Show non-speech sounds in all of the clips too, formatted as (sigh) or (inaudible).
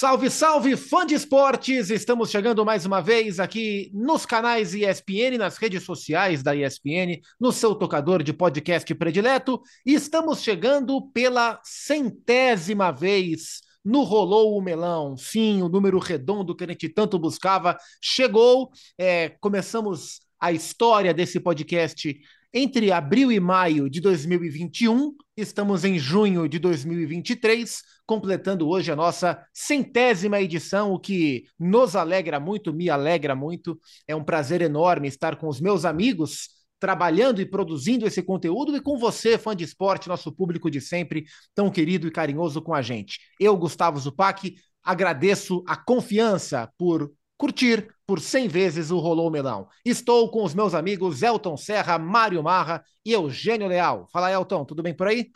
Salve, salve, fã de esportes! Estamos chegando mais uma vez aqui nos canais ESPN, nas redes sociais da ESPN, no seu tocador de podcast predileto, e estamos chegando pela centésima vez no Rolou o Melão. Sim, o número redondo que a gente tanto buscava chegou. É, começamos a história desse podcast entre abril e maio de 2021, estamos em junho de 2023, completando hoje a nossa centésima edição, o que nos alegra muito, me alegra muito. É um prazer enorme estar com os meus amigos trabalhando e produzindo esse conteúdo e com você, fã de esporte, nosso público de sempre, tão querido e carinhoso com a gente. Eu, Gustavo Zupac, agradeço a confiança por curtir por 100 vezes o Rolou Melão. Estou com os meus amigos Elton Serra, Mário Marra e Eugênio Leal. Fala, Elton, tudo bem por aí?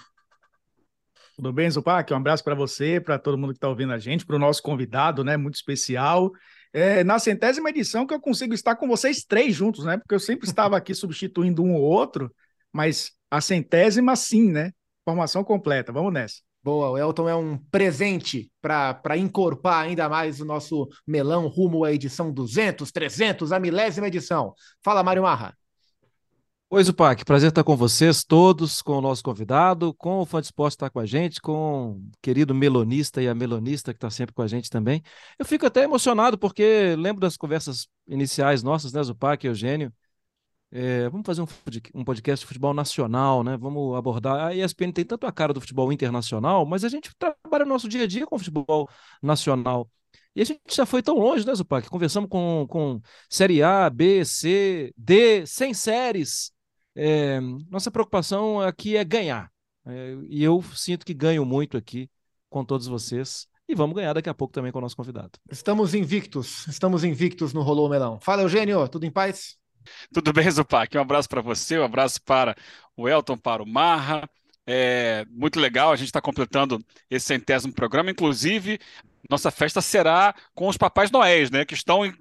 Tudo bem, Zupac? Um abraço para você, para todo mundo que está ouvindo a gente, para o nosso convidado, né, muito especial. É, na centésima edição que eu consigo estar com vocês três juntos, né? Porque eu sempre estava aqui (laughs) substituindo um ou outro, mas a centésima sim, né? Formação completa. Vamos nessa. Boa, o Elton é um presente para encorpar ainda mais o nosso melão rumo à edição 200, 300, a milésima edição. Fala, Mário Marra. Oi, Zupac, prazer estar com vocês todos, com o nosso convidado, com o fã de esporte estar com a gente, com o querido melonista e a melonista que está sempre com a gente também. Eu fico até emocionado porque lembro das conversas iniciais nossas, né, Zupac e Eugênio, é, vamos fazer um, um, podcast de futebol nacional, né? Vamos abordar. A ESPN tem tanto a cara do futebol internacional, mas a gente trabalha no nosso dia a dia com o futebol nacional. E a gente já foi tão longe, né, Zupac? Conversamos com, com Série A, B, C, D, sem séries. É, nossa preocupação aqui é ganhar. É, e eu sinto que ganho muito aqui com todos vocês. E vamos ganhar daqui a pouco também com o nosso convidado. Estamos invictos, estamos invictos no Rolou Melão. Fala, Eugênio, tudo em paz? Tudo bem, Zupac? Um abraço para você, um abraço para o Elton, para o Marra. É muito legal, a gente está completando esse centésimo programa. Inclusive, nossa festa será com os Papais Noéis, né? Que estão em,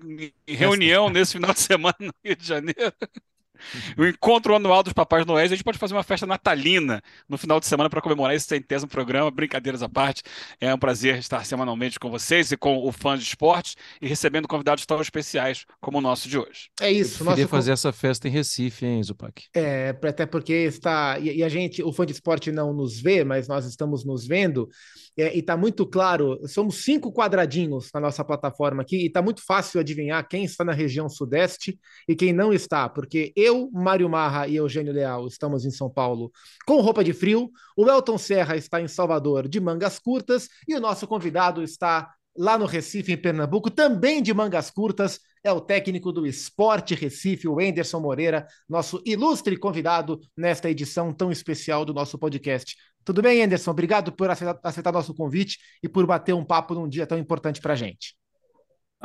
em reunião nesse final de semana no Rio de Janeiro. (laughs) (laughs) o encontro anual dos Papais Noéis. A gente pode fazer uma festa natalina no final de semana para comemorar esse centésimo programa. Brincadeiras à parte, é um prazer estar semanalmente com vocês e com o fã de esportes e recebendo convidados tão especiais como o nosso de hoje. É isso. Eu queria fazer essa festa em Recife, hein, Zupac? É, até porque está. E a gente, o fã de esporte não nos vê, mas nós estamos nos vendo. É, e está muito claro, somos cinco quadradinhos na nossa plataforma aqui, e está muito fácil adivinhar quem está na região sudeste e quem não está, porque eu, Mário Marra e Eugênio Leal estamos em São Paulo com roupa de frio, o Elton Serra está em Salvador de mangas curtas, e o nosso convidado está lá no Recife, em Pernambuco, também de mangas curtas, é o técnico do Esporte Recife, o Enderson Moreira, nosso ilustre convidado nesta edição tão especial do nosso podcast. Tudo bem, Anderson? Obrigado por aceitar, aceitar nosso convite e por bater um papo num dia tão importante para a gente.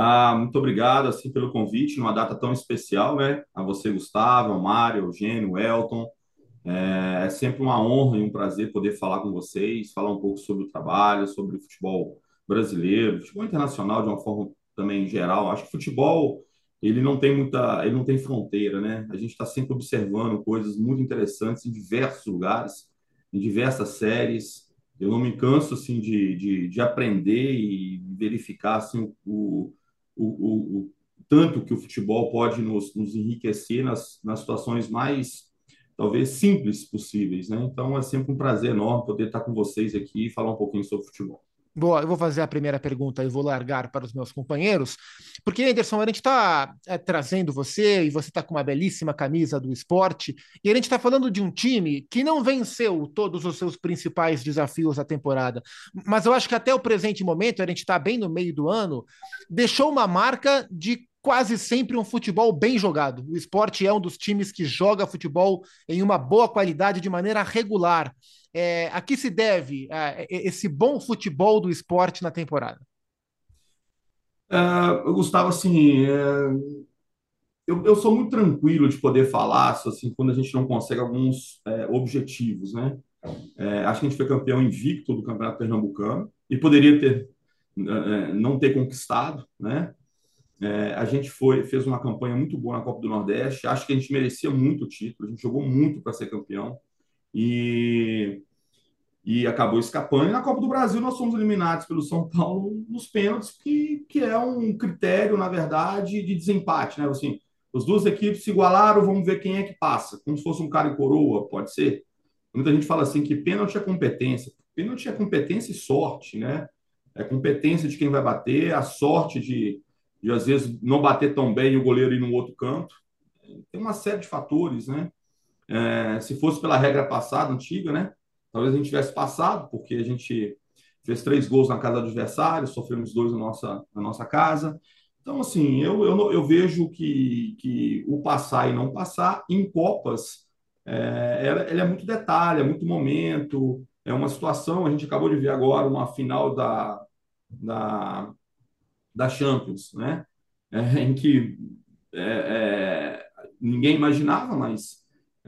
Ah, muito obrigado assim pelo convite, numa data tão especial, né? A você, Gustavo, ao Mário, Eugênio, Elton. É, é sempre uma honra e um prazer poder falar com vocês, falar um pouco sobre o trabalho, sobre o futebol brasileiro, futebol internacional de uma forma também geral. Acho que futebol ele não tem muita, ele não tem fronteira, né? A gente está sempre observando coisas muito interessantes em diversos lugares em diversas séries. Eu não me canso assim de, de, de aprender e verificar assim, o, o, o, o, tanto que o futebol pode nos, nos enriquecer nas, nas situações mais talvez simples possíveis, né? Então é sempre um prazer enorme poder estar com vocês aqui e falar um pouquinho sobre futebol. Boa, eu vou fazer a primeira pergunta e vou largar para os meus companheiros, porque, Anderson, a gente está é, trazendo você e você está com uma belíssima camisa do esporte, e a gente está falando de um time que não venceu todos os seus principais desafios da temporada, mas eu acho que até o presente momento, a gente está bem no meio do ano, deixou uma marca de quase sempre um futebol bem jogado. O esporte é um dos times que joga futebol em uma boa qualidade de maneira regular. É, a que se deve é, esse bom futebol do esporte na temporada? Uh, Gustavo, assim, uh, eu, eu, sou muito tranquilo de poder falar assim, quando a gente não consegue alguns objetivos, né? acho que a gente foi campeão invicto do Campeonato Pernambucano e poderia ter não ter conquistado, né? a gente foi fez uma campanha muito boa na Copa do Nordeste. Acho que a gente merecia muito o título. A gente jogou muito para ser campeão. E, e acabou escapando. E na Copa do Brasil nós fomos eliminados pelo São Paulo nos pênaltis, que, que é um critério, na verdade, de desempate, né? Assim, as duas equipes se igualaram, vamos ver quem é que passa, como se fosse um cara em coroa, pode ser. Muita gente fala assim que pênalti é competência. Pênalti é competência e sorte, né? É competência de quem vai bater, a sorte de, de às vezes não bater tão bem e o goleiro ir no outro canto. Tem uma série de fatores, né? É, se fosse pela regra passada, antiga, né? Talvez a gente tivesse passado, porque a gente fez três gols na casa do adversário, sofremos dois na nossa, na nossa casa. Então, assim, eu, eu, eu vejo que, que o passar e não passar em Copas é, ele é muito detalhe, é muito momento, é uma situação. A gente acabou de ver agora uma final da, da, da Champions, né? (laughs) É, em que é, é ninguém imaginava, mas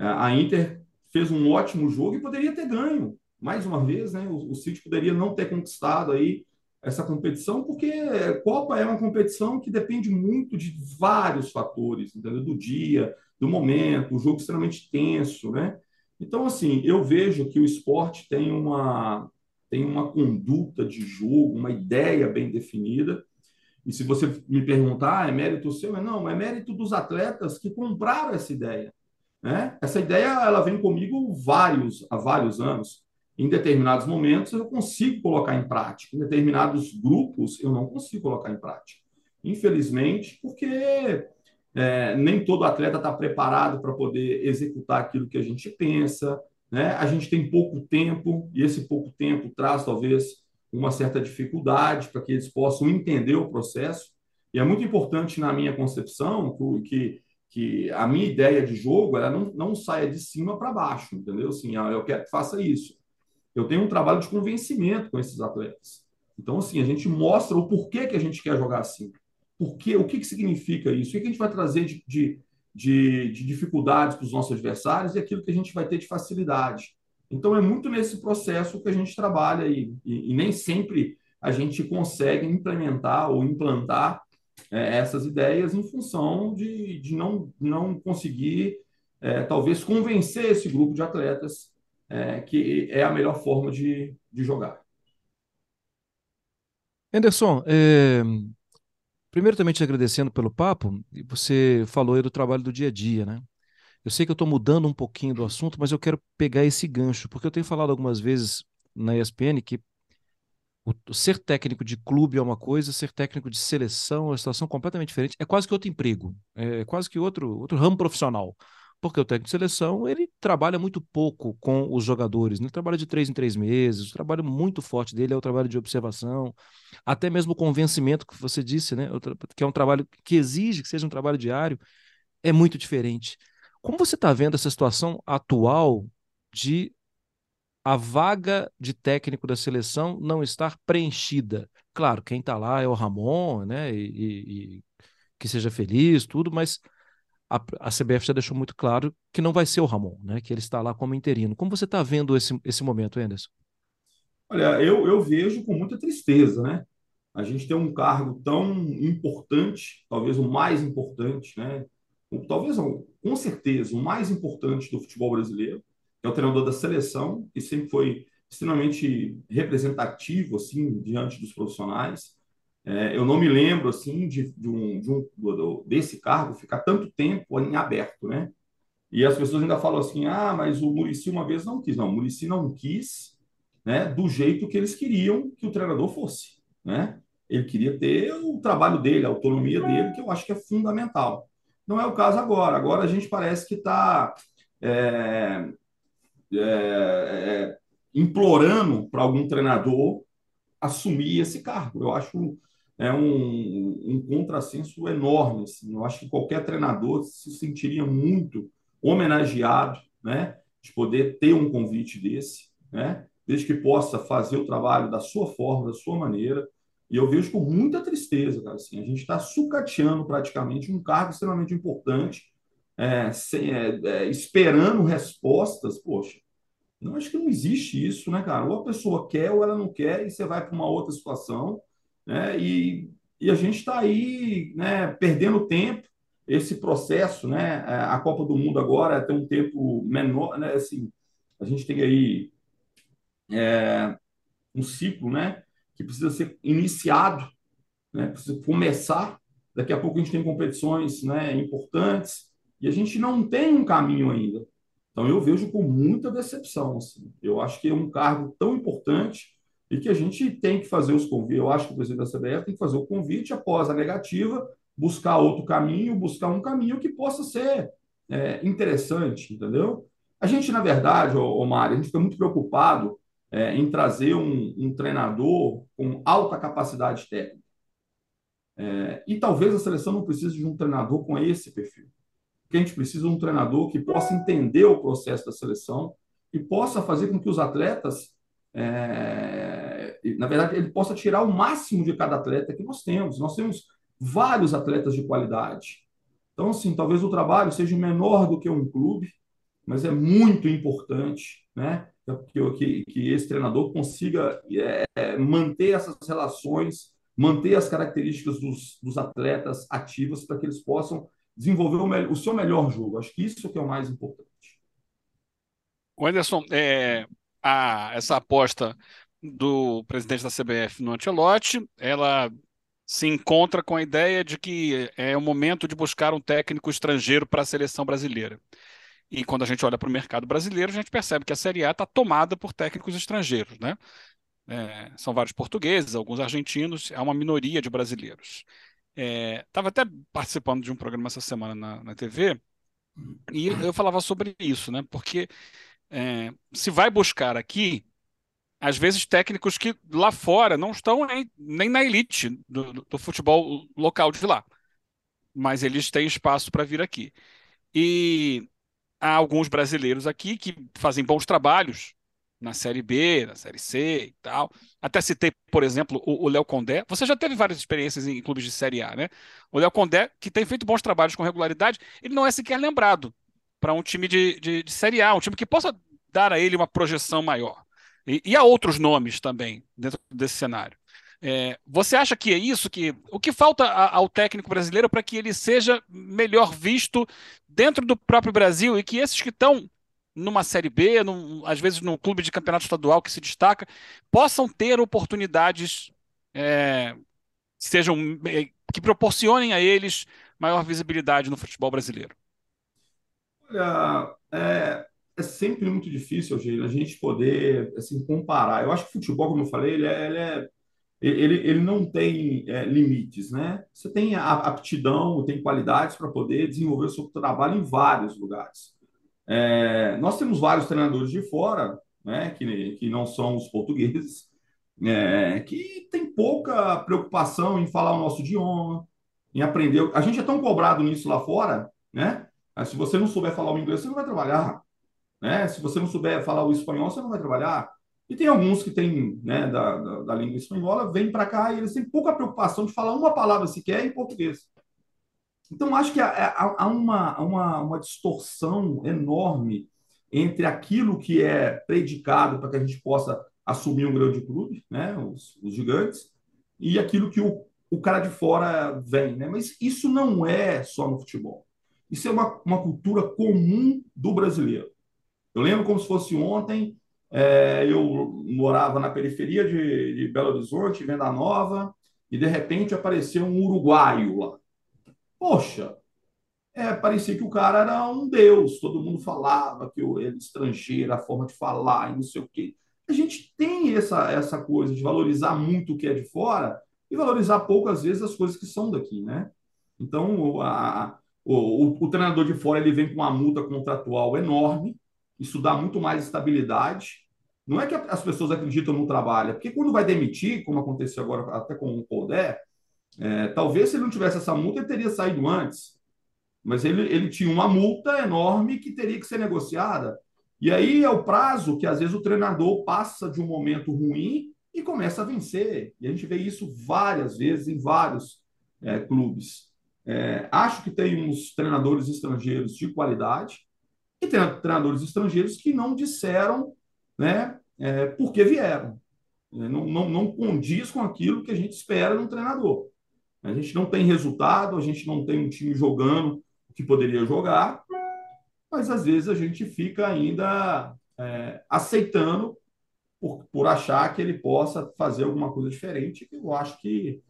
a Inter fez um ótimo jogo e poderia ter ganho. Mais uma vez, né? O, o City poderia não ter conquistado aí essa competição, porque Copa é uma competição que depende muito de vários fatores, entendeu? do dia, do momento, um jogo extremamente tenso, né? Então, assim, eu vejo que o esporte tem uma, tem uma conduta de jogo, uma ideia bem definida. E se você me perguntar, ah, é mérito seu? Não, é mérito dos atletas que compraram essa ideia. Né? Essa ideia ela vem comigo vários, há vários anos. Em determinados momentos eu consigo colocar em prática, em determinados grupos eu não consigo colocar em prática. Infelizmente, porque é, nem todo atleta está preparado para poder executar aquilo que a gente pensa. Né? A gente tem pouco tempo, e esse pouco tempo traz talvez uma certa dificuldade para que eles possam entender o processo. E é muito importante na minha concepção que que a minha ideia de jogo ela não, não saia de cima para baixo, entendeu? Assim, ah, eu quero que faça isso. Eu tenho um trabalho de convencimento com esses atletas. Então, assim, a gente mostra o porquê que a gente quer jogar assim. Porquê, o que, que significa isso? O que, que a gente vai trazer de, de, de, de dificuldades para os nossos adversários e aquilo que a gente vai ter de facilidade. Então, é muito nesse processo que a gente trabalha e, e, e nem sempre a gente consegue implementar ou implantar é, essas ideias em função de, de não, não conseguir, é, talvez, convencer esse grupo de atletas é, que é a melhor forma de, de jogar. Anderson, é, primeiro também te agradecendo pelo papo, você falou aí do trabalho do dia a dia, né? Eu sei que eu estou mudando um pouquinho do assunto, mas eu quero pegar esse gancho, porque eu tenho falado algumas vezes na ESPN que o, ser técnico de clube é uma coisa, ser técnico de seleção é uma situação completamente diferente. É quase que outro emprego, é quase que outro, outro ramo profissional. Porque o técnico de seleção, ele trabalha muito pouco com os jogadores, né? ele trabalha de três em três meses, o trabalho muito forte dele é o trabalho de observação, até mesmo o convencimento que você disse, né? que é um trabalho que exige que seja um trabalho diário, é muito diferente. Como você está vendo essa situação atual de a vaga de técnico da seleção não estar preenchida. Claro, quem está lá é o Ramon, né? E, e, e, que seja feliz, tudo, mas a, a CBF já deixou muito claro que não vai ser o Ramon, né? Que ele está lá como interino. Como você está vendo esse, esse momento, Anderson? Olha, eu, eu vejo com muita tristeza, né? A gente tem um cargo tão importante, talvez o mais importante, né? Talvez, com certeza, o mais importante do futebol brasileiro, é o treinador da seleção, e sempre foi extremamente representativo assim diante dos profissionais. É, eu não me lembro assim de, de, um, de um, desse cargo ficar tanto tempo em aberto, né? E as pessoas ainda falam assim: ah, mas o Murici uma vez não quis. Não, o Murici não quis, né? Do jeito que eles queriam que o treinador fosse, né? Ele queria ter o trabalho dele, a autonomia dele, que eu acho que é fundamental. Não é o caso agora. Agora a gente parece que está é, é, é, implorando para algum treinador assumir esse cargo. Eu acho é um, um contrassenso enorme. Assim. Eu acho que qualquer treinador se sentiria muito homenageado, né, de poder ter um convite desse, né, desde que possa fazer o trabalho da sua forma, da sua maneira. E eu vejo com muita tristeza, cara, assim, a gente está sucateando praticamente um cargo extremamente importante é, sem, é, é, esperando respostas, poxa, não acho que não existe isso, né, cara? Ou a pessoa quer ou ela não quer, e você vai para uma outra situação, né? E, e a gente está aí, né, perdendo tempo. Esse processo, né? É, a Copa do Mundo agora tem um tempo menor, né? Assim, a gente tem aí é, um ciclo, né? Que precisa ser iniciado, né? Precisa começar. Daqui a pouco a gente tem competições, né? Importantes e a gente não tem um caminho ainda. Então eu vejo com muita decepção. Assim. Eu acho que é um cargo tão importante e que a gente tem que fazer os convites. Eu acho que o presidente da CBF tem que fazer o convite após a negativa, buscar outro caminho, buscar um caminho que possa ser é, interessante, entendeu? A gente, na verdade, Mário, a gente fica muito preocupado é, em trazer um, um, treinador com alta capacidade técnica. É, e talvez a seleção não precise de um treinador com esse perfil. Porque a gente precisa de um treinador que possa entender o processo da seleção e possa fazer com que os atletas, é, na verdade, ele possa tirar o máximo de cada atleta que nós temos. Nós temos vários atletas de qualidade. Então, assim, talvez o trabalho seja menor do que um clube, mas é muito importante, né? Que, que, que esse treinador consiga é, manter essas relações, manter as características dos, dos atletas ativas para que eles possam desenvolver o, o, seu melhor jogo. Acho que isso que é o mais importante. O Anderson, é, a, essa aposta do presidente da CBF no Antelote, ela se encontra com a ideia de que é o momento de buscar um técnico estrangeiro para a seleção brasileira. E quando a gente olha para o mercado brasileiro, a gente percebe que a Série A está tomada por técnicos estrangeiros, né? É, são vários portugueses, alguns argentinos, é uma minoria de brasileiros. Estava é, até participando de um programa essa semana na, na TV e eu falava sobre isso, né? Porque é, se vai buscar aqui às vezes técnicos que lá fora não estão nem, nem na elite do, do, futebol local de lá, mas eles têm espaço para vir aqui. E há alguns brasileiros aqui que fazem bons trabalhos na Série B, na Série C e tal. Até citei, por exemplo, o Léo Condé. Você já teve várias experiências em clubes de Série A, né? O Léo Condé, que tem feito bons trabalhos com regularidade, ele não é sequer lembrado para um time de, de, de Série A, um time que possa dar a ele uma projeção maior. E, e há outros nomes também dentro desse cenário. É, você acha que é isso que o que falta ao técnico brasileiro para que ele seja melhor visto dentro do próprio Brasil e que esses que estão numa série B, num, às vezes num clube de campeonato estadual que se destaca, possam ter oportunidades é, que sejam é, que proporcionem a eles maior visibilidade no futebol brasileiro? Olha, é, é sempre muito difícil, a gente poder assim, comparar. Eu acho que o futebol, como eu falei, ele é, ele, é, ele, ele não tem é, limites, né? Você tem aptidão, tem qualidades para poder desenvolver o seu trabalho em vários lugares. É, nós temos vários treinadores de fora, né, que, que não são os portugueses, é, que tem pouca preocupação em falar o nosso idioma, em aprender. A gente é tão cobrado nisso lá fora, né? Se você não souber falar o inglês, você não vai trabalhar. Né? Se você não souber falar o espanhol, você não vai trabalhar. E tem alguns que têm né, da, da, da língua espanhola, vêm para cá e eles têm pouca preocupação de falar uma palavra sequer em português. Então, acho que há, há uma, uma, uma distorção enorme entre aquilo que é predicado para que a gente possa assumir um grande clube, né, os, os gigantes, e aquilo que o, o cara de fora vem. Né? Mas isso não é só no futebol. Isso é uma, uma cultura comum do brasileiro. Eu lembro como se fosse ontem, é, eu morava na periferia de, de, Belo Horizonte, Venda Nova, e de repente apareceu um uruguaio lá. Poxa, é, parecia que o cara era um deus, todo mundo falava que ele estrangeiro, a forma de falar e não sei o quê. A gente tem essa, essa coisa de valorizar muito o que é de fora e valorizar poucas vezes as coisas que são daqui, né? Então, a, o, o, o treinador de fora ele vem com uma multa contratual enorme, isso dá muito mais estabilidade. Não é que as pessoas acreditam no trabalho, é porque quando vai demitir, como aconteceu agora até com o Colder, é, talvez se ele não tivesse essa multa, ele teria saído antes. Mas ele, ele tinha uma multa enorme que teria que ser negociada. E aí é o prazo que às vezes o treinador passa de um momento ruim e começa a vencer. E a gente vê isso várias vezes em vários é, clubes. É, acho que tem uns treinadores estrangeiros de qualidade, e tem treinadores estrangeiros que não disseram né, é, por que vieram. É, não, não, não condiz com aquilo que a gente espera de um treinador. A gente não tem resultado, a gente não tem um time jogando que poderia jogar, mas às vezes a gente fica ainda é, aceitando por, por achar que ele possa fazer alguma coisa diferente. Eu acho que,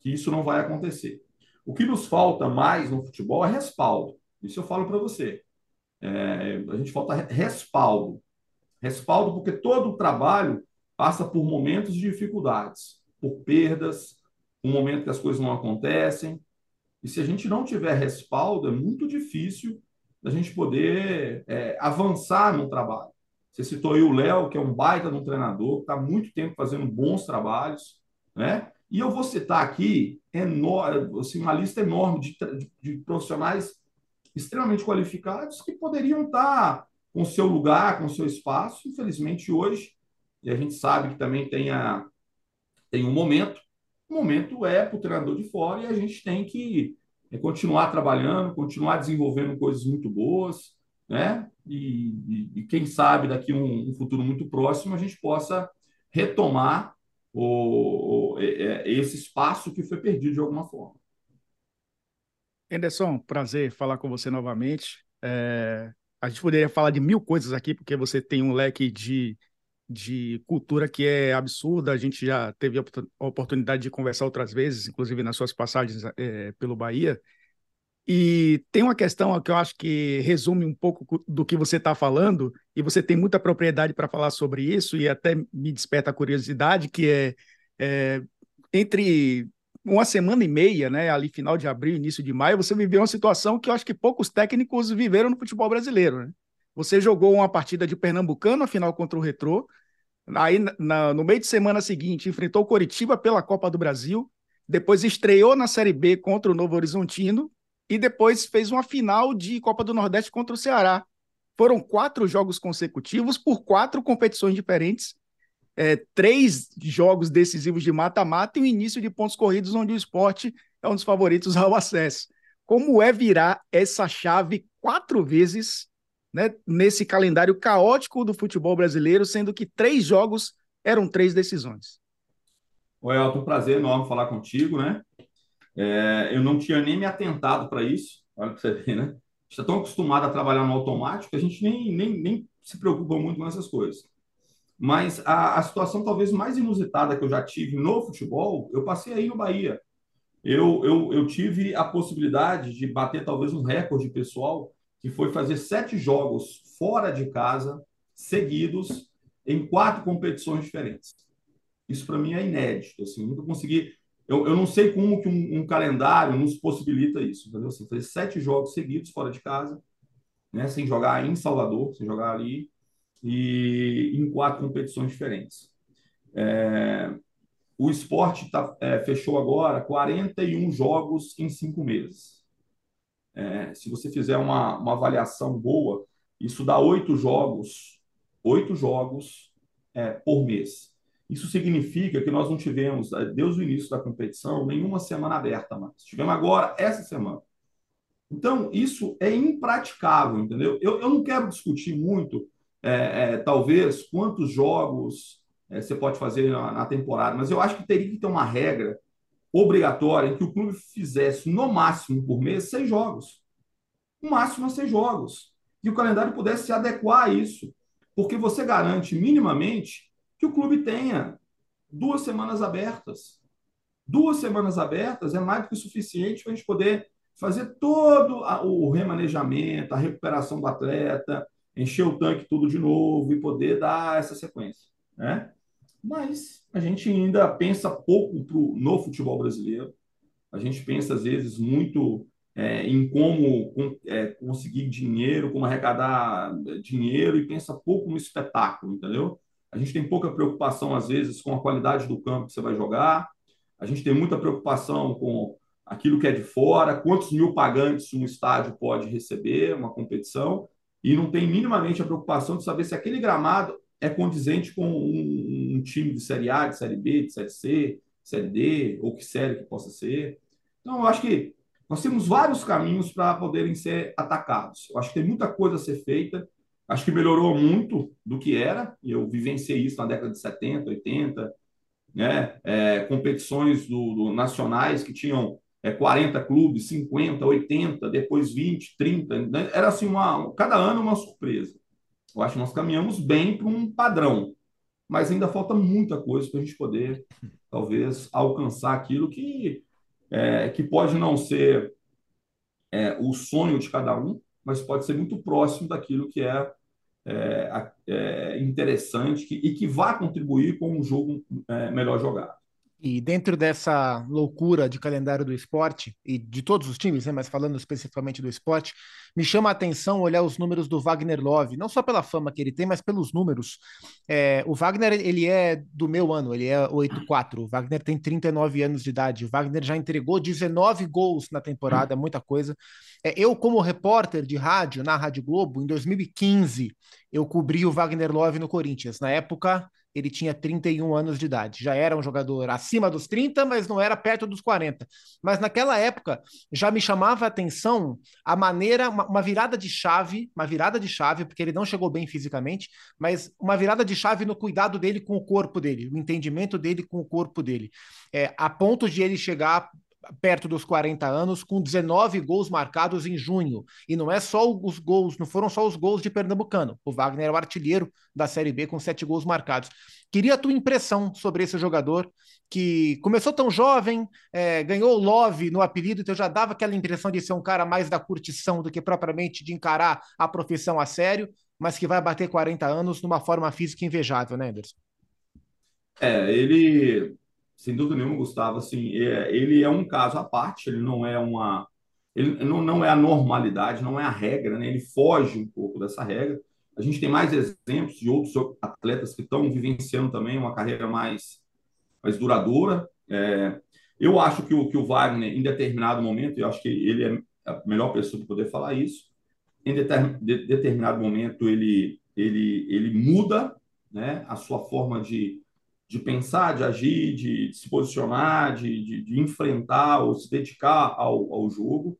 que isso não vai acontecer. O que nos falta mais no futebol é respaldo. Isso eu falo para você. É, a gente falta respaldo. Respaldo porque todo o trabalho passa por momentos de dificuldades, por perdas, um momento que as coisas não acontecem. E se a gente não tiver respaldo, é muito difícil da gente poder é, avançar no trabalho. Você citou aí o Léo, que é um baita de um treinador, está muito tempo fazendo bons trabalhos, né? E eu vou citar aqui enorme, assim, uma lista enorme de, de, profissionais extremamente qualificados que poderiam estar com seu lugar, com seu espaço. Infelizmente, hoje, e a gente sabe que também tem, a, tem um momento, o momento é para o treinador de fora e a gente tem que é, continuar trabalhando, continuar desenvolvendo coisas muito boas, né? E, e, e quem sabe daqui um, um, futuro muito próximo a gente possa retomar o, o, é, esse espaço que foi perdido de alguma forma. Anderson, prazer falar com você novamente. É, a gente poderia falar de mil coisas aqui, porque você tem um leque de, de cultura que é absurda. A gente já teve a oportunidade de conversar outras vezes, inclusive nas suas passagens é, pelo Bahia. E tem uma questão que eu acho que resume um pouco do que você está falando, e você tem muita propriedade para falar sobre isso, e até me desperta a curiosidade, que é, é, entre uma semana e meia, né, ali final de abril, início de maio, você viveu uma situação que eu acho que poucos técnicos viveram no futebol brasileiro. Né? Você jogou uma partida de Pernambucano, a final contra o Retrô, aí na, no meio de semana seguinte enfrentou o Coritiba pela Copa do Brasil, depois estreou na Série B contra o Novo Horizontino, e depois fez uma final de Copa do Nordeste contra o Ceará. Foram quatro jogos consecutivos por quatro competições diferentes, é, três jogos decisivos de mata-mata e o início de pontos corridos, onde o esporte é um dos favoritos ao acesso. Como é virar essa chave quatro vezes né, nesse calendário caótico do futebol brasileiro, sendo que três jogos eram três decisões? Oi, Elton, um prazer enorme falar contigo, né? É, eu não tinha nem me atentado para isso, olha para você ver, né? A gente está tão acostumado a trabalhar no automático que a gente nem, nem, nem se preocupa muito com essas coisas. Mas a, a situação talvez mais inusitada que eu já tive no futebol, eu passei aí no Bahia. Eu, eu, eu tive a possibilidade de bater talvez um recorde pessoal, que foi fazer sete jogos fora de casa, seguidos, em quatro competições diferentes. Isso para mim é inédito. Assim, nunca consegui eu, eu não sei como que um, um calendário nos possibilita isso, entendeu? Assim, fazer sete jogos seguidos fora de casa, né, sem jogar em Salvador, sem jogar ali, e em quatro competições diferentes. É, o esporte tá, é, fechou agora 41 jogos em cinco meses. É, se você fizer uma, uma avaliação boa, isso dá oito jogos, oito jogos é, por mês. Isso significa que nós não tivemos, eh, desde o início da competição, nenhuma semana aberta mais. Tivemos agora, essa semana. Então, isso é impraticável, entendeu? Eu, eu não quero discutir muito, é, é, talvez, quantos jogos é, você pode fazer na, na, temporada, mas eu acho que teria que ter uma regra obrigatória em que o clube fizesse, no máximo por mês, seis jogos. No máximo, seis jogos. E o calendário pudesse se adequar a isso. Porque você garante minimamente que o clube tenha duas semanas abertas. Duas semanas abertas é mais do que o suficiente para a gente poder fazer todo o remanejamento, a recuperação do atleta, encher o tanque tudo de novo e poder dar essa sequência. Né? Mas a gente ainda pensa pouco pro, no futebol brasileiro. A gente pensa, às vezes, muito é, em como é, conseguir dinheiro, como arrecadar dinheiro e pensa pouco no espetáculo, entendeu? A gente tem pouca preocupação, às vezes, com a qualidade do campo que você vai jogar. A gente tem muita preocupação com aquilo que é de fora, quantos mil pagantes um estádio pode receber, uma competição, e não tem minimamente a preocupação de saber se aquele gramado é condizente com um, time de Série A, de Série B, de Série C, Série D, ou que série que possa ser. Então, eu acho que nós temos vários caminhos para poderem ser atacados. Eu acho que tem muita coisa a ser feita Acho que melhorou muito do que era, eu vivenciei isso na década de 70, 80, né? É, competições do, do, nacionais que tinham é, 40 clubes, 50, 80, depois 20, 30. Né? Era assim, uma, cada ano uma surpresa. Eu acho que nós caminhamos bem para um padrão, mas ainda falta muita coisa para a gente poder, talvez, alcançar aquilo que, é, que pode não ser é, o sonho de cada um, mas pode ser muito próximo daquilo que é, é, é interessante que, e que vai contribuir com um jogo é, melhor jogado. E dentro dessa loucura de calendário do esporte, e de todos os times, né, mas falando especificamente do esporte, me chama a atenção olhar os números do Wagner Love, não só pela fama que ele tem, mas pelos números. É, o Wagner, ele é do meu ano, ele é 8-4. O Wagner tem 39 anos de idade. O Wagner já entregou 19 gols na temporada, muita coisa. É, eu, como repórter de rádio, na Rádio Globo, em 2015, eu cobri o Wagner Love no Corinthians. Na época, ele tinha 31 anos de idade. Já era um jogador acima dos 30, mas não era perto dos 40. Mas naquela época já me chamava a atenção a maneira, uma, uma, virada de chave, uma virada de chave, porque ele não chegou bem fisicamente, mas uma virada de chave no cuidado dele com o corpo dele, o entendimento dele com o corpo dele. É, a ponto de ele chegar perto dos 40 anos, com 19 gols marcados em junho. E não é só os gols, não foram só os gols de Pernambucano. O Wagner é o artilheiro da Série B com sete gols marcados. Queria a tua impressão sobre esse jogador que começou tão jovem, é, ganhou Love no apelido, então já dava aquela impressão de ser um cara mais da curtição do que propriamente de encarar a profissão a sério, mas que vai bater 40 anos numa forma física invejável, né, Anderson? É, ele sem dúvida nenhuma, Gustavo, assim, é, ele é um caso à parte, ele não é uma ele não, não é a normalidade, não é a regra, né? Ele foge um pouco dessa regra. A gente tem mais exemplos de outros atletas que estão vivenciando também uma carreira mais, mais duradoura. É, eu acho que o, que o Wagner, em determinado momento, eu acho que ele é a melhor pessoa para poder falar isso, em de, determinado momento ele, ele, ele muda né, a sua forma de, de pensar, de agir, de, de se posicionar, de, de, de, enfrentar ou se dedicar ao, ao jogo.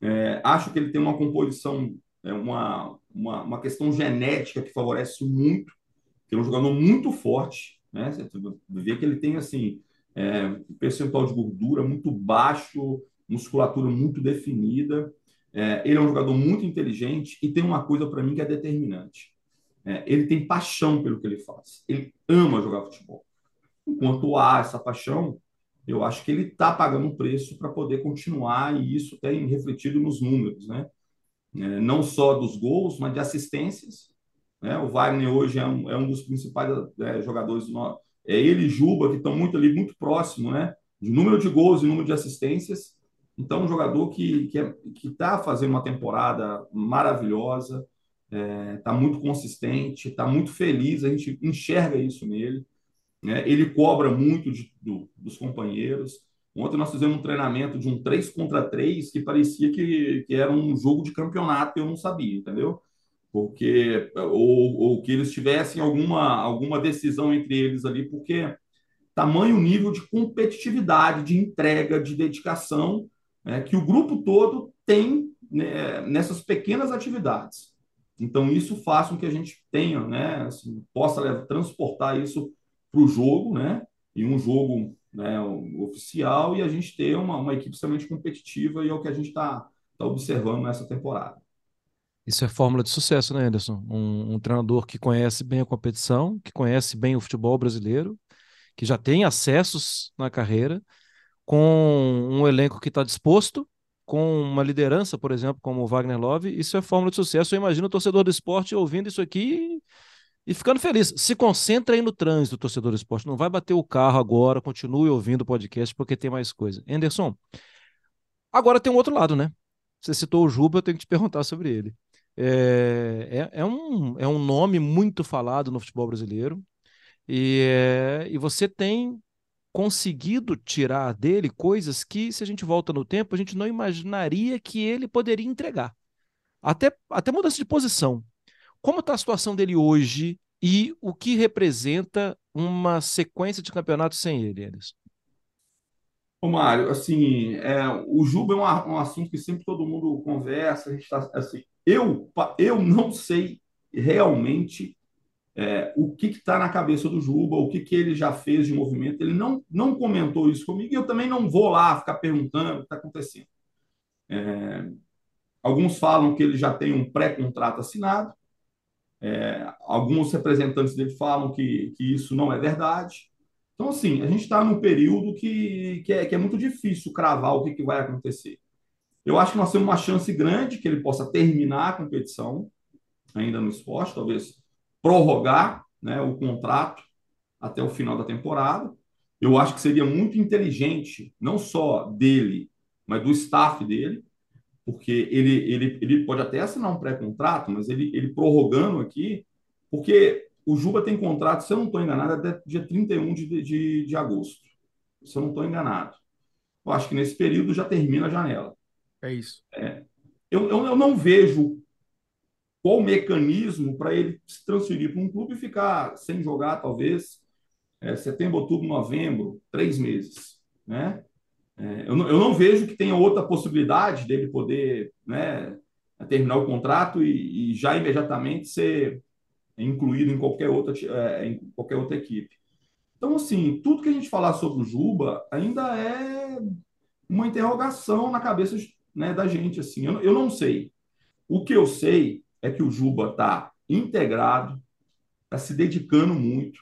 É, acho que ele tem uma composição, é, uma, uma, uma, questão genética que favorece muito. que é um jogador muito forte, né? Você vê que ele tem assim é, percentual de gordura muito baixo, musculatura muito definida. É, ele é um jogador muito inteligente e tem uma coisa para mim que é determinante. É, ele tem paixão pelo que ele faz. Ele ama jogar futebol. Enquanto há essa paixão, eu acho que ele está pagando um preço para poder continuar e isso tem refletido nos números, né? É, não só dos gols, mas de assistências. Né? O Wagner hoje é um, é um dos principais é, jogadores do nosso. É ele e Juba que estão muito ali, muito próximo, né? De número de gols e número de assistências. Então, um jogador que está que, é, que tá fazendo uma temporada maravilhosa, está é, tá muito consistente, está muito feliz, a gente enxerga isso nele. Né? Ele cobra muito de, do, dos companheiros. Ontem nós fizemos um treinamento de um 3 contra 3 que parecia que, que era um jogo de campeonato eu não sabia, entendeu? Porque, ou, ou que eles tivessem alguma, alguma decisão entre eles ali, porque tamanho nível de competitividade, de entrega, de dedicação né, que o grupo todo tem né, nessas pequenas atividades. Então, isso faz com que a gente tenha, né, assim, possa levar, transportar isso para o jogo, né, e um jogo né, oficial, e a gente ter uma, uma equipe extremamente competitiva, e é o que a gente está tá observando nessa temporada. Isso é fórmula de sucesso, né, Anderson? Um, um, treinador que conhece bem a competição, que conhece bem o futebol brasileiro, que já tem acessos na carreira, com um elenco que está disposto com uma liderança, por exemplo, como o Wagner Love, isso é fórmula de sucesso. Eu imagino o torcedor do esporte ouvindo isso aqui e ficando feliz. Se concentra aí no trânsito, torcedor do esporte. Não vai bater o carro agora, continue ouvindo o podcast, porque tem mais coisa. Anderson, agora tem um outro lado, né? Você citou o Juba, eu tenho que te perguntar sobre ele. É, é, é, um, é um nome muito falado no futebol brasileiro. E, é, e você tem conseguido tirar dele coisas que, se a gente volta no tempo, a gente não imaginaria que ele poderia entregar. Até, até mudança de posição. Como está a situação dele hoje e o que representa uma sequência de campeonatos sem ele, Elis? Ô, Mário, assim, é, o Juba é um, um, assunto que sempre todo mundo conversa, a gente tá, assim, eu, eu não sei realmente é, o que está na cabeça do Juba, o que, que ele já fez de movimento. Ele não, não comentou isso comigo e eu também não vou lá ficar perguntando o que está acontecendo. É, alguns falam que ele já tem um pré-contrato assinado, É, alguns representantes dele falam que, que isso não é verdade. Então, assim, a gente está num período que, que, é, que é muito difícil cravar o que, que vai acontecer. Eu acho que nós temos uma chance grande que ele possa terminar a competição ainda no esporte, talvez prorrogar né, o contrato até o final da temporada. Eu acho que seria muito inteligente, não só dele, mas do staff dele, porque ele, ele, ele pode até assinar um pré-contrato, mas ele, ele prorrogando aqui, porque o Juba tem contrato, se eu não estou enganado, até dia 31 de, de, de agosto. Se eu não estou enganado. Eu acho que nesse período já termina a janela. É isso. É. Eu, eu, eu não vejo qual o mecanismo para ele se transferir para um clube e ficar sem jogar, talvez, é, setembro, outubro, novembro, três meses. Né? É, eu, não, eu não vejo que tenha outra possibilidade dele poder né, terminar o contrato e, e já imediatamente ser incluído em qualquer outra, é, em qualquer outra equipe. Então, assim, tudo que a gente falar sobre o Juba ainda é uma interrogação na cabeça né, da gente. Assim, eu, eu não sei. O que eu sei é que o Juba está integrado, está se dedicando muito.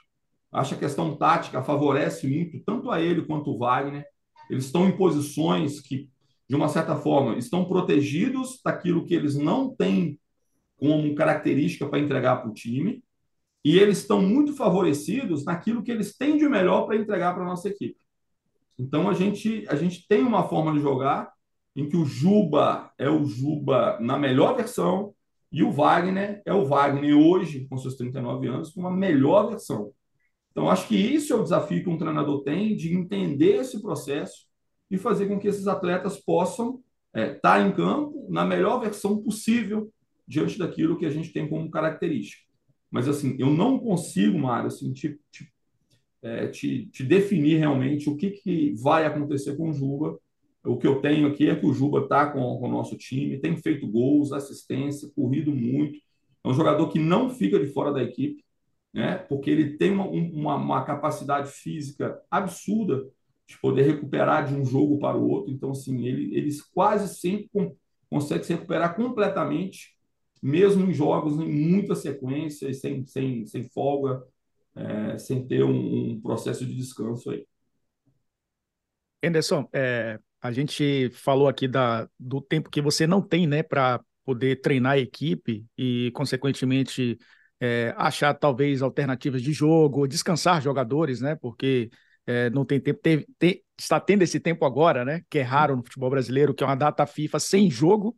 Acho que a questão tática favorece muito tanto a ele quanto o Wagner. Eles estão em posições que, de uma certa forma, estão protegidos daquilo que eles não têm como característica para entregar para o time, e eles estão muito favorecidos naquilo que eles têm de melhor para entregar para a nossa equipe. Então a gente, a gente tem uma forma de jogar em que o Juba é o Juba na melhor versão e o Wagner é o Wagner hoje, com seus 39 anos, com uma melhor versão. Então acho que isso é o desafio que um treinador tem de entender esse processo e fazer com que esses atletas possam estar é, tá em campo na melhor versão possível diante daquilo que a gente tem como característica. Mas, assim, eu não consigo, Mário, assim, te, te, é, te, te, definir realmente o que, que vai acontecer com o Juba. O que eu tenho aqui é que o Juba está com, com o nosso time, tem feito gols, assistência, corrido muito. É um jogador que não fica de fora da equipe, né? porque ele tem uma, uma, uma capacidade física absurda de poder recuperar de um jogo para o outro. Então, assim, ele, eles quase sempre consegue se recuperar completamente mesmo em jogos em muita sequência sem, sem, sem folga, é, sem ter um, um, processo de descanso aí. Anderson, é, a gente falou aqui da, do tempo que você não tem né, para poder treinar a equipe e, consequentemente, é, achar talvez alternativas de jogo, descansar jogadores, né? Porque é, não tem tempo, teve, te, está tendo esse tempo agora, né? Que é raro no futebol brasileiro, que é uma data FIFA sem jogo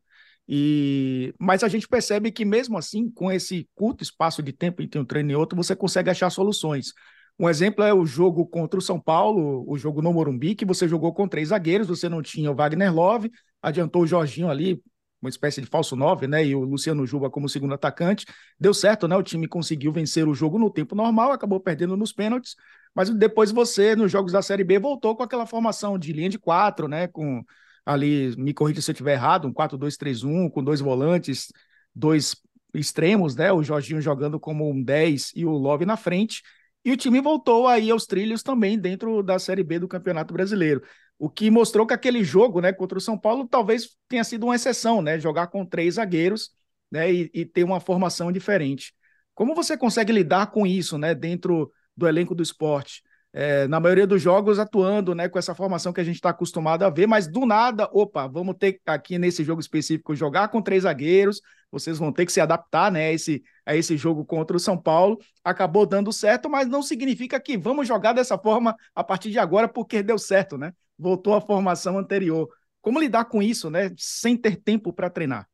e, mas a gente percebe que mesmo assim, com esse curto espaço de tempo entre um treino e outro, você consegue achar soluções. Um exemplo é o jogo contra o São Paulo, o jogo no Morumbi, que você jogou com três zagueiros, você não tinha o Wagner Love, adiantou o Jorginho ali, uma espécie de falso nove, né? E o Luciano Juba como segundo atacante. Deu certo, né? O time conseguiu vencer o jogo no tempo normal, acabou perdendo nos pênaltis, mas depois você, nos jogos da Série B, voltou com aquela formação de linha de quatro, né? Com ali, me corrija se eu estiver errado, um 4-2-3-1, com dois volantes, dois extremos, né? O Jorginho jogando como um 10 e o Love na frente. E o time voltou aí aos trilhos também dentro da Série B do Campeonato Brasileiro. O que mostrou que aquele jogo, né, contra o São Paulo, talvez tenha sido uma exceção, né? Jogar com três zagueiros, né, e, e ter uma formação diferente. Como você consegue lidar com isso, né, dentro do elenco do esporte? É, na maioria dos jogos atuando né, com essa formação que a gente está acostumado a ver, mas do nada, opa, vamos ter aqui nesse jogo específico jogar com três zagueiros, vocês vão ter que se adaptar né, a, esse, a esse jogo contra o São Paulo. Acabou dando certo, mas não significa que vamos jogar dessa forma a partir de agora porque deu certo, né? Voltou à formação anterior. Como lidar com isso, né? Sem ter tempo para treinar?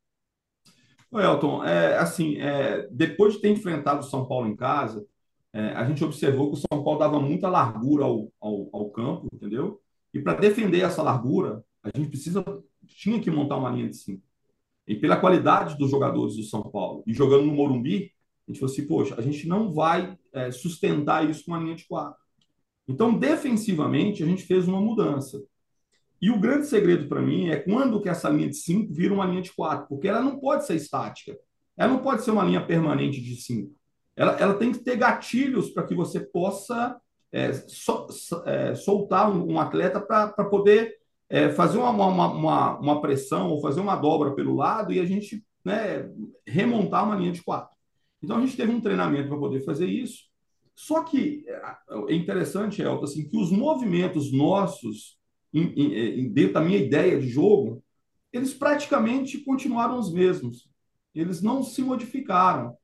Ô Elton, é, assim, é, depois de ter enfrentado o São Paulo em casa, é, a gente observou que o São Paulo dava muita largura ao, ao, ao campo, entendeu? E para defender essa largura, a gente precisa tinha que montar uma linha de cinco. E pela qualidade dos jogadores do São Paulo, e jogando no Morumbi, a gente falou assim, poxa, a gente não vai é, sustentar isso com uma linha de quatro. Então, defensivamente, a gente fez uma mudança. E o grande segredo para mim é quando que essa linha de cinco vira uma linha de quatro, porque ela não pode ser estática. Ela não pode ser uma linha permanente de cinco ela, ela tem que ter gatilhos para que você possa é, so, é, soltar um, um atleta para poder é, fazer uma, uma, uma, uma, pressão ou fazer uma dobra pelo lado e a gente né, remontar uma linha de quatro. Então a gente teve um treinamento para poder fazer isso. Só que é interessante, Elton, assim, que os movimentos nossos, em, em, dentro da minha ideia de jogo, eles praticamente continuaram os mesmos. Eles não se modificaram.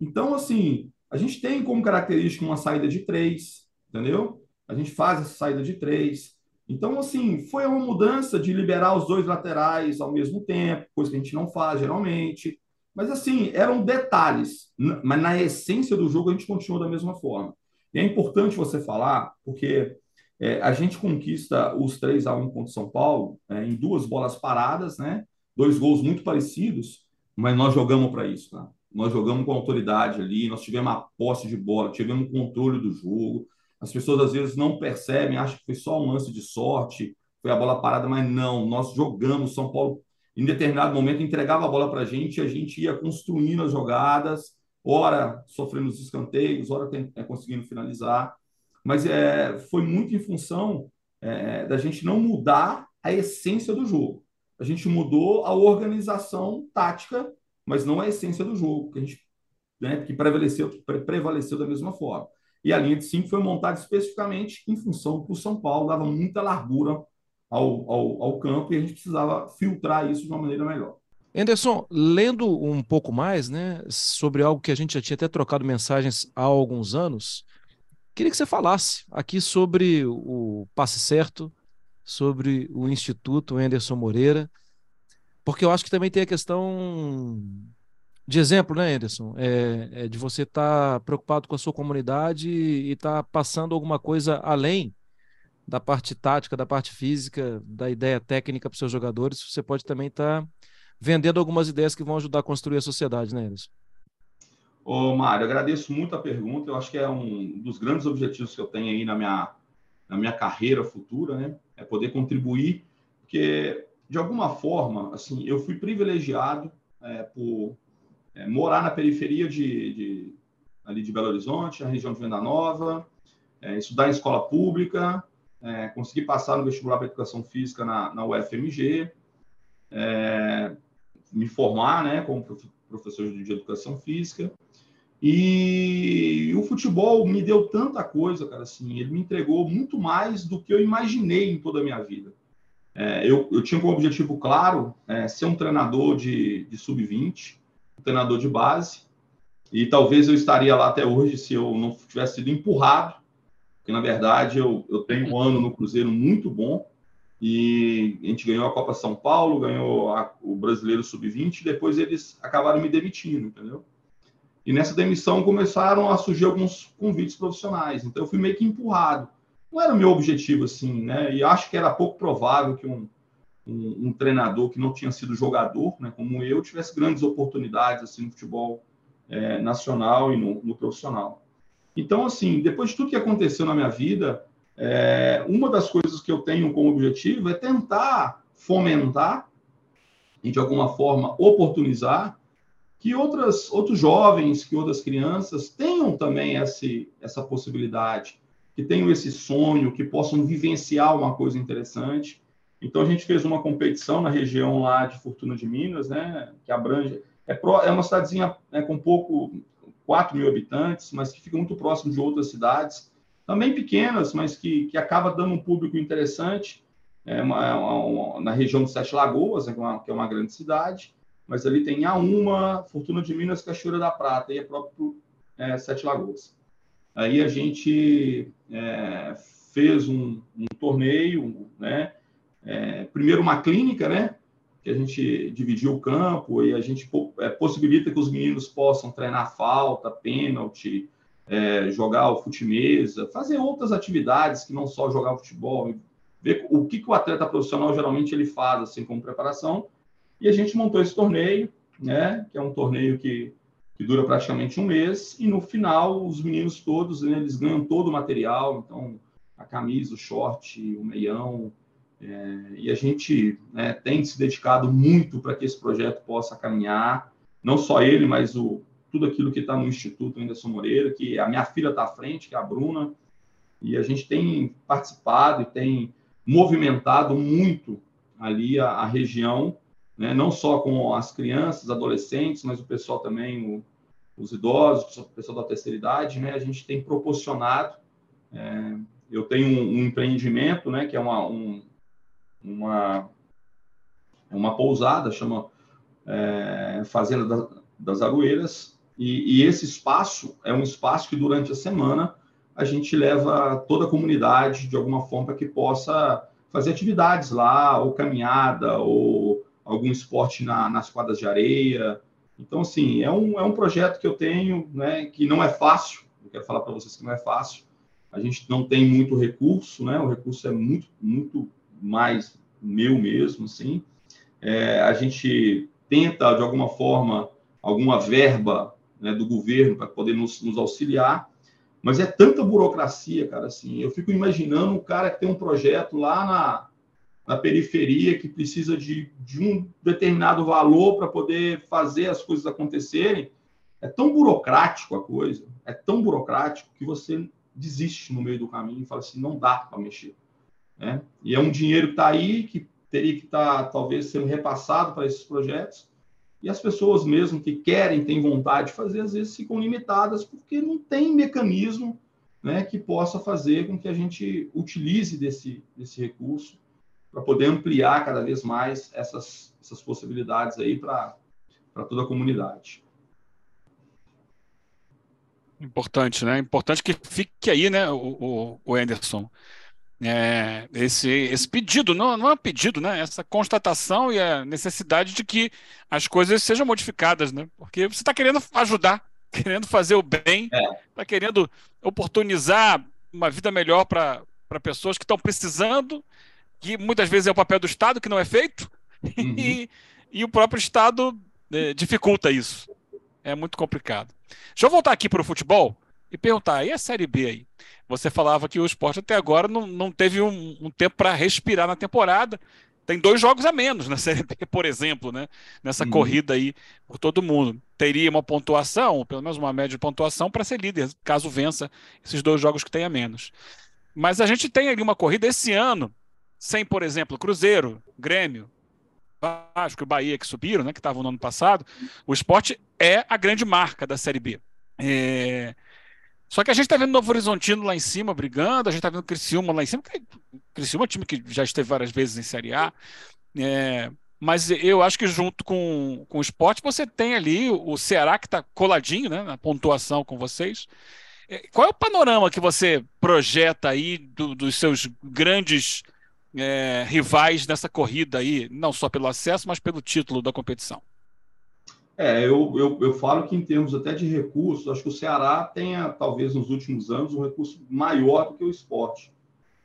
Então, assim, a gente tem como característica uma saída de três, entendeu? A gente faz essa saída de três. Então, assim, foi uma mudança de liberar os dois laterais ao mesmo tempo, coisa que a gente não faz geralmente. Mas, assim, eram detalhes. Mas na essência do jogo a gente continua da mesma forma. E é importante você falar, porque é, a gente conquista os 3 a 1 contra São Paulo é, em duas bolas paradas, né? Dois gols muito parecidos, mas nós jogamos para isso, tá? Nós jogamos com autoridade ali, nós tivemos a posse de bola, tivemos controle do jogo. As pessoas às vezes não percebem, acham que foi só um lance de sorte, foi a bola parada, mas não, nós jogamos. São Paulo, em determinado momento, entregava a bola para a gente e a gente ia construindo as jogadas, ora sofrendo os escanteios, ora é, conseguindo finalizar. Mas é, foi muito em função é, da gente não mudar a essência do jogo. A gente mudou a organização tática mas não a essência do jogo, que a gente né, que prevaleceu, prevaleceu da mesma forma. E a linha de 5 foi montada especificamente em função que o São Paulo dava muita largura ao, ao, ao campo e a gente precisava filtrar isso de uma maneira melhor. Anderson, lendo um pouco mais né, sobre algo que a gente já tinha até trocado mensagens há alguns anos, queria que você falasse aqui sobre o Passe Certo, sobre o Instituto Anderson Moreira, porque eu acho que também tem a questão de exemplo, né, Anderson? É, é de você estar tá preocupado com a sua comunidade e estar tá passando alguma coisa além da parte tática, da parte física, da ideia técnica para os seus jogadores. Você pode também estar tá vendendo algumas ideias que vão ajudar a construir a sociedade, né, Anderson? Ô, Mário, agradeço muito a pergunta. Eu acho que é um dos grandes objetivos que eu tenho aí na minha, na minha carreira futura, né? É poder contribuir, porque de alguma forma, assim, eu fui privilegiado é, por é, morar na periferia de, de, ali de Belo Horizonte, na região de Venda Nova, é, estudar em escola pública, é, passar no vestibular para educação física na, na UFMG, é, me formar, né, como professor de educação física. E o futebol me deu tanta coisa, cara, assim, ele me entregou muito mais do que eu imaginei em toda a minha vida. É, eu, eu, tinha como objetivo claro é, ser um treinador de, de sub-20, um treinador de base, e talvez eu estaria lá até hoje se eu não tivesse sido empurrado, porque na verdade eu, eu tenho um ano no Cruzeiro muito bom, e a gente ganhou a Copa São Paulo, ganhou a, o Brasileiro Sub-20, e depois eles acabaram me demitindo, entendeu? E nessa demissão começaram a surgir alguns convites profissionais, então eu fui meio que empurrado não era o meu objetivo assim, né? E acho que era pouco provável que um, um, um, treinador que não tinha sido jogador, né, como eu, tivesse grandes oportunidades assim no futebol é, nacional e no, no, profissional. Então, assim, depois de tudo que aconteceu na minha vida, é, uma das coisas que eu tenho como objetivo é tentar fomentar e de alguma forma oportunizar que outras, outros jovens, que outras crianças tenham também esse, essa possibilidade que tenham esse sonho, que possam vivenciar uma coisa interessante. Então, a gente fez uma competição na região lá de Fortuna de Minas, né, que abrange. É, pro, é uma cidadezinha né, com pouco, 4 mil habitantes, mas que fica muito próximo de outras cidades, também pequenas, mas que, que acaba dando um público interessante. É uma, é uma, uma, na região de Sete Lagoas, né, que, é uma, que é uma grande cidade, mas ali tem a uma Fortuna de Minas, Cachoeira da Prata, e é próprio é, Sete Lagoas. Aí a gente é, fez um, um, torneio, né? É, primeiro uma clínica, né? Que a gente dividiu o campo e a gente é, possibilita que os meninos possam treinar falta, pênalti, é, jogar o fute-mesa, fazer outras atividades que não só jogar futebol, ver o que, que o atleta profissional geralmente ele faz assim como preparação. E a gente montou esse torneio, né? Que é um torneio que que dura praticamente um mês, e no final os meninos todos, né, eles ganham todo o material, então a camisa, o short, o meião, é, e a gente né, tem se dedicado muito para que esse projeto possa caminhar, não só ele, mas o, tudo aquilo que está no Instituto Anderson Moreira, que a minha filha está à frente, que é a Bruna, e a gente tem participado e tem movimentado muito ali a, a região, né, não só com as crianças, adolescentes, mas o pessoal também, o, os idosos, o pessoal da terceira idade, né, a gente tem proporcionado. É, eu tenho um, um, empreendimento, né, que é uma, um, uma, uma pousada, chama é, Fazenda das, das Aroeiras, e, e, esse espaço é um espaço que durante a semana a gente leva toda a comunidade de alguma forma que possa fazer atividades lá, ou caminhada, ou algum esporte na, nas quadras de areia. Então, assim, é um, é um projeto que eu tenho, né, que não é fácil, eu quero falar para vocês que não é fácil. A gente não tem muito recurso, né, o recurso é muito, muito mais meu mesmo, assim. É, a gente tenta, de alguma forma, alguma verba né, do governo para poder nos, nos auxiliar, mas é tanta burocracia, cara, assim. Eu fico imaginando um cara que tem um projeto lá na, na periferia que precisa de, de um determinado valor para poder fazer as coisas acontecerem. É tão burocrático a coisa, é tão burocrático que você desiste no meio do caminho e fala assim, não dá para mexer. Né? E é um dinheiro que está aí, que teria que estar, tá, talvez, sendo repassado para esses projetos, e as pessoas mesmo que querem, têm vontade de fazer, às vezes ficam limitadas porque não tem mecanismo né, que possa fazer com que a gente utilize desse, desse recurso para poder ampliar cada vez mais essas, essas possibilidades aí para toda a comunidade. Importante, né? Importante que fique aí, né, o, o, o Anderson é, esse, esse pedido, não, não é um pedido, né? Essa constatação e a necessidade de que as coisas sejam modificadas, né? Porque você está querendo ajudar, (laughs) querendo fazer o bem, está é. Tá querendo oportunizar uma vida melhor para pessoas que estão precisando, que muitas vezes é o papel do Estado que não é feito, (laughs) uhum. e, e o próprio Estado é, dificulta isso. É muito complicado. Deixa eu voltar aqui para o futebol e perguntar, e a Série B aí? Você falava que o esporte até agora não, não teve um, um tempo para respirar na temporada. Tem dois jogos a menos na (laughs) Série B, por exemplo, né? Nessa uhum. corrida aí por todo mundo. Teria uma pontuação, pelo menos uma média de pontuação, para ser líder, caso vença esses dois jogos que tem a menos. Mas a gente tem ali uma corrida esse ano, sem, por exemplo, Cruzeiro, Grêmio, Vasco e Bahia que subiram, né? Que estavam no ano passado. O esporte é a grande marca da Série B. É... Só que a gente está vendo Novo Horizontino lá em cima brigando, a gente está vendo Criciúma lá em cima. Criciúma é um time que já esteve várias vezes em Série A. É, mas eu acho que junto com, com o esporte você tem ali o Ceará que está coladinho né, na pontuação com vocês. É, qual é o panorama que você projeta aí do, dos seus grandes é, rivais nessa corrida aí, não só pelo acesso, mas pelo título da competição? É, eu, eu, eu falo que em termos até de recursos, acho que o Ceará tenha, talvez nos últimos anos, um recurso maior do que o esporte.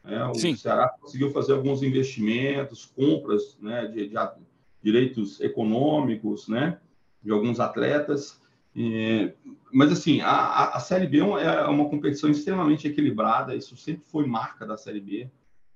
É, o Sim. Ceará conseguiu fazer alguns investimentos, compras né, de, de direitos econômicos né, de alguns atletas. É, mas, assim, a, a Série B é, é uma competição extremamente equilibrada, isso sempre foi marca da Série B.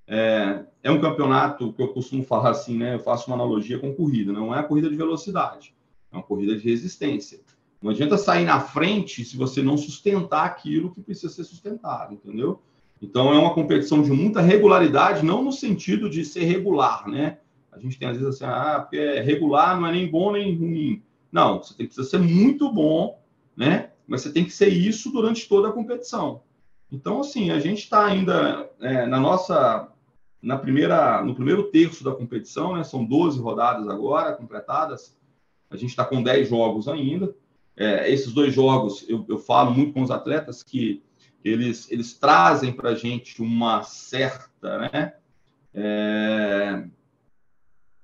É, é um campeonato que eu costumo falar assim, né, eu faço uma analogia com corrida, não é a corrida de velocidade é uma corrida de resistência. Não adianta sair na frente se você não sustentar aquilo que precisa ser sustentado, entendeu? Então é uma competição de muita regularidade, não no sentido de ser regular, né? A gente tem às vezes assim, ah, porque é regular não é nem bom nem ruim. Não, você tem que ser muito bom, né? Mas você tem que ser isso durante toda a competição. Então, assim, a gente está ainda é, na nossa, na primeira, no primeiro terço da competição, né? São 12 rodadas agora completadas. A gente está com 10 jogos ainda. É, esses dois jogos, eu, eu, falo muito com os atletas que eles, eles trazem para a gente uma certa, né? É,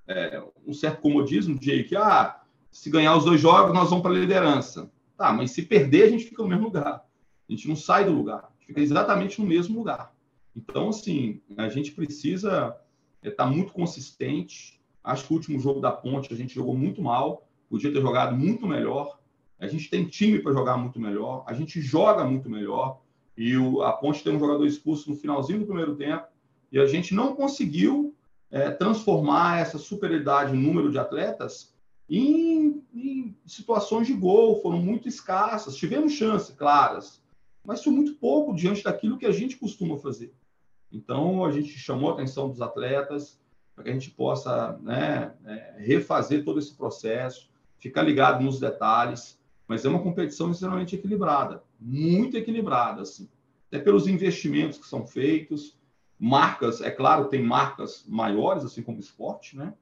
é, um certo comodismo de que, ah, se ganhar os dois jogos, nós vamos para a liderança. Tá, mas se perder, a gente fica no mesmo lugar. A gente não sai do lugar, fica exatamente no mesmo lugar. Então, assim, a gente precisa estar tá muito consistente. Acho que o último jogo da Ponte a gente jogou muito mal podia ter jogado muito melhor. A gente tem time para jogar muito melhor, a gente joga muito melhor. E o, a Ponte tem um jogador expulso no finalzinho do primeiro tempo, e a gente não conseguiu é, transformar essa superioridade no número de atletas em, em, situações de gol, foram muito escassas. Tivemos chances claras, mas foi muito pouco diante daquilo que a gente costuma fazer. Então, a gente chamou a atenção dos atletas para que a gente possa né, é, refazer todo esse processo, ficar ligado nos detalhes. mas é uma competição extremamente equilibrada, muito equilibrada, assim. Até pelos investimentos que são feitos, marcas, é claro, tem marcas maiores, assim como o esporte, né?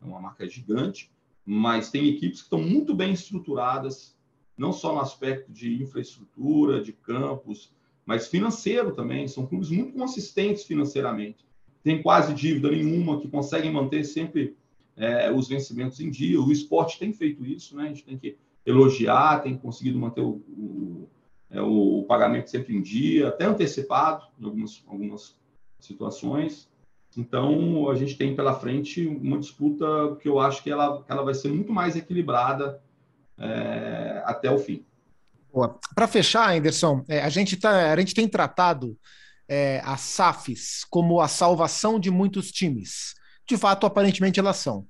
É uma marca gigante, mas tem equipes que estão muito bem estruturadas, não só no aspecto de infraestrutura, de campos, mas financeiro também. São clubes muito consistentes financeiramente. Tem quase dívida nenhuma, que conseguem manter sempre é, os vencimentos em dia. O esporte tem feito isso, né? A gente tem que elogiar, tem conseguido manter o, o, é, o, pagamento sempre em dia, até antecipado em algumas, algumas situações. Então, a gente tem pela frente uma disputa que eu acho que ela, ela vai ser muito mais equilibrada é, até o fim. Para fechar, Anderson, é, a, gente tá, a gente tem tratado é, as SAFs como a salvação de muitos times. De fato, aparentemente elas são.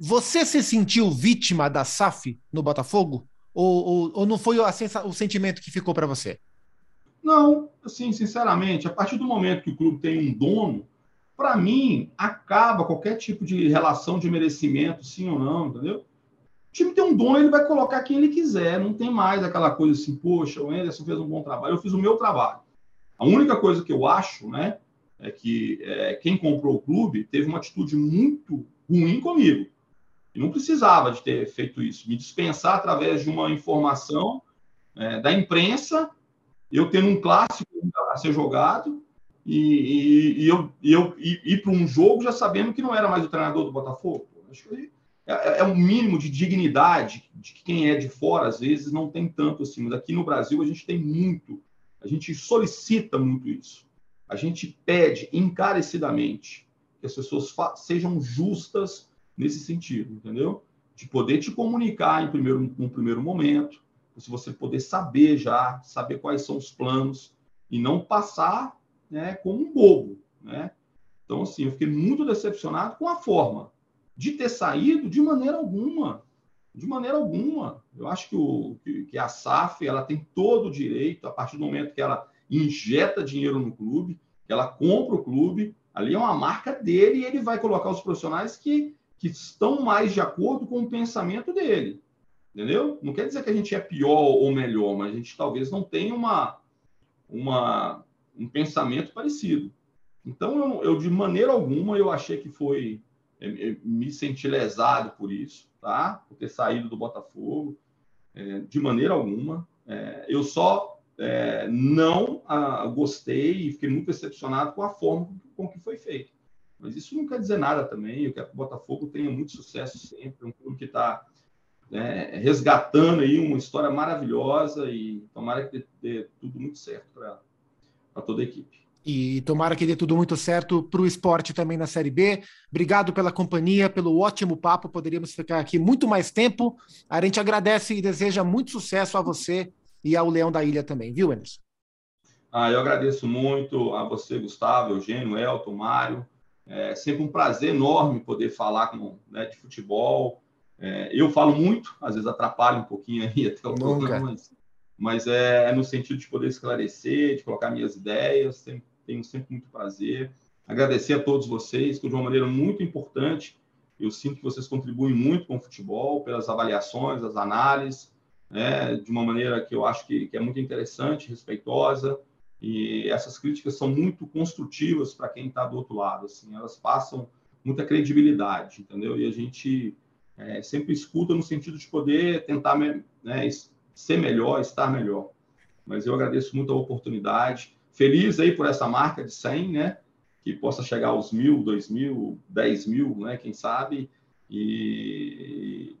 Você se sentiu vítima da SAF no Botafogo? Ou, ou, ou não foi o sentimento que ficou para você? Não, assim, sinceramente, a partir do momento que o clube tem um dono, para mim, acaba qualquer tipo de relação de merecimento, sim ou não, entendeu? O time tem um dono, ele vai colocar quem ele quiser, não tem mais aquela coisa assim, poxa, o Anderson fez um bom trabalho, eu fiz o meu trabalho. A única coisa que eu acho, né, é que é, quem comprou o clube teve uma atitude muito ruim comigo. E não precisava de ter feito isso, me dispensar através de uma informação é, da imprensa, eu tendo um clássico a ser jogado, e, e, e eu, e eu ir para um jogo já sabendo que não era mais o treinador do Botafogo. Acho que é, é um mínimo de dignidade de que quem é de fora, às vezes, não tem tanto assim. Mas aqui no Brasil a gente tem muito, a gente solicita muito isso. A gente pede encarecidamente que as pessoas sejam justas nesse sentido, entendeu? De poder te comunicar em primeiro, num primeiro momento, se você poder saber já, saber quais são os planos e não passar né, como um bobo, né? Então, assim, eu fiquei muito decepcionado com a forma de ter saído de maneira alguma, de maneira alguma. Eu acho que, o, que, a SAF ela tem todo o direito, a partir do momento que ela injeta dinheiro no clube, que ela compra o clube, ali é uma marca dele e ele vai colocar os profissionais que que estão mais de acordo com o pensamento dele. Entendeu? Não quer dizer que a gente é pior ou melhor, mas a gente talvez não tenha uma, uma, um pensamento parecido. Então, eu, eu de maneira alguma, eu achei que foi. Me senti lesado por isso, tá? Por ter saído do Botafogo. É, de maneira alguma. É, eu só é, não a, gostei e fiquei muito decepcionado com a forma com que foi feito. Mas isso não quer dizer nada também. Eu quero que o Botafogo tenha muito sucesso sempre. Um clube que está né, resgatando aí uma história maravilhosa e tomara que dê, dê tudo muito certo para toda a equipe. E tomara que dê tudo muito certo para o esporte também na Série B. Obrigado pela companhia, pelo ótimo papo. Poderíamos ficar aqui muito mais tempo. A gente agradece e deseja muito sucesso a você e ao Leão da Ilha também, viu, Emerson? Ah, eu agradeço muito a você, Gustavo, Eugênio, Elton, Mário, é sempre um prazer enorme poder falar com, né, de futebol. É, eu falo muito, às vezes atrapalho um pouquinho aí (laughs) até o programa, mas, mas é, é, no sentido de poder esclarecer, de colocar minhas ideias. Sempre, tenho sempre muito prazer. Agradecer a todos vocês, que de uma maneira muito importante, eu sinto que vocês contribuem muito com o futebol, pelas avaliações, as análises, né, de uma maneira que eu acho que, que é muito interessante, respeitosa. E essas críticas são muito construtivas para quem está do outro lado, assim, elas passam muita credibilidade, entendeu? E a gente é, sempre escuta no sentido de poder tentar né, ser melhor, estar melhor. Mas eu agradeço muito a oportunidade, feliz aí por essa marca de 100, né? Que possa chegar aos mil, dois mil, dez mil, né? Quem sabe? E,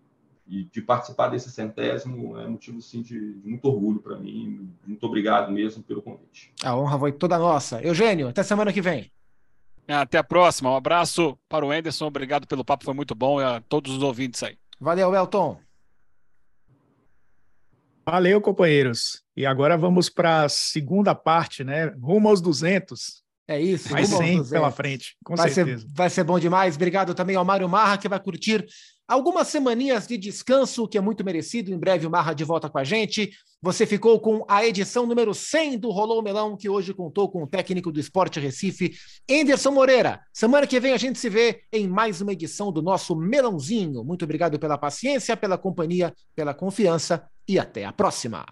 e de participar desse centésimo é motivo sim, de, de muito orgulho para mim. Muito obrigado mesmo pelo convite. A honra foi toda nossa. Eugênio, até semana que vem. Até a próxima. Um abraço para o Anderson. Obrigado pelo papo, foi muito bom. E a todos os ouvintes aí. Valeu, Elton. Valeu, companheiros. E agora vamos para a segunda parte, né? Rumo aos 200. É isso. Mais 100 pela frente, com vai certeza. Ser, vai ser bom demais. Obrigado também ao Mário Marra, que vai curtir algumas semaninhas de descanso, que é muito merecido. Em breve o Marra de volta com a gente. Você ficou com a edição número 100 do Rolou Melão, que hoje contou com o técnico do Esporte Recife, Enderson Moreira. Semana que vem a gente se vê em mais uma edição do nosso Melãozinho. Muito obrigado pela paciência, pela companhia, pela confiança e até a próxima.